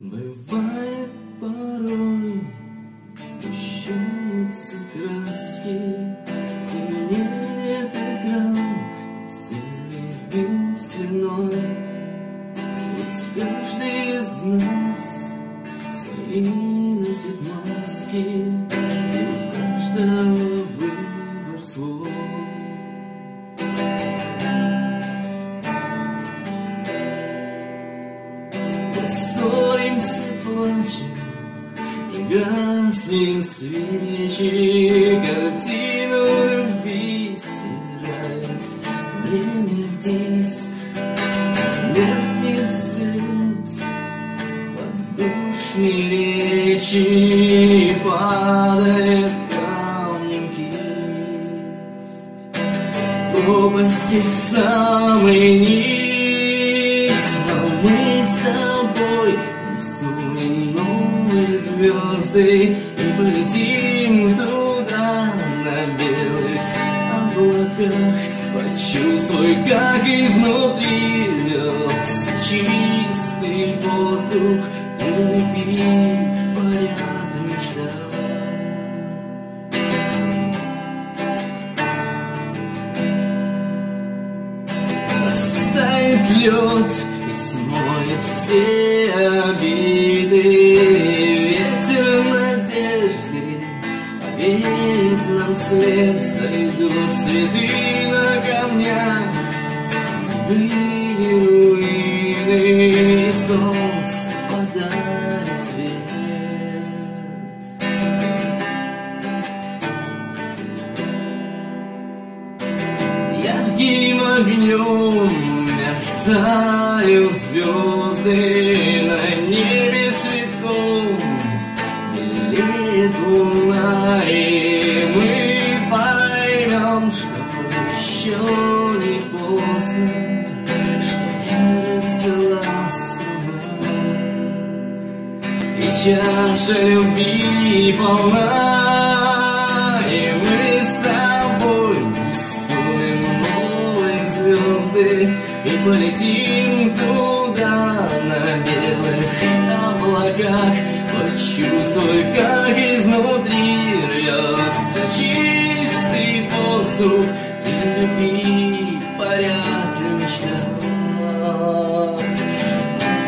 Бывает порой Сгущаются краски. Темнеет экран Серый дым стеной. Ведь каждый из нас Свои носит маски. И у каждого И гаснем свечи Картину любви стирает Время диск Меркнет цвет Подушные речи Падает камнем кисть пропасти самый низ звезды И полетим туда на белых облаках. Почувствуй, как изнутри льется чистый воздух. Любви парят мечта лед и смоет все обиды след Сойдут цветы на камнях. Были руины солнце подарит свет. Ярким огнем мерцают звезды На небе цветком. Белеет луна И еще не поздно Что верится струна И чаша любви полна И мы с тобой рисуем новые звезды И полетим туда на белых облаках. Почувствуй, как изнутри рвется чистый воздух любви мечта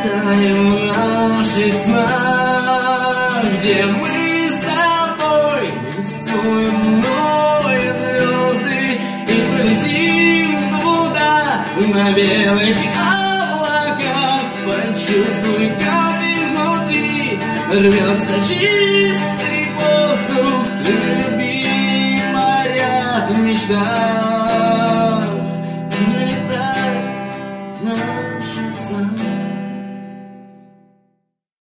Таем в наших снах, где мы с тобой рисуем новые звезды и полетим туда на белых облаках. Почувствуй, как изнутри рвется чистый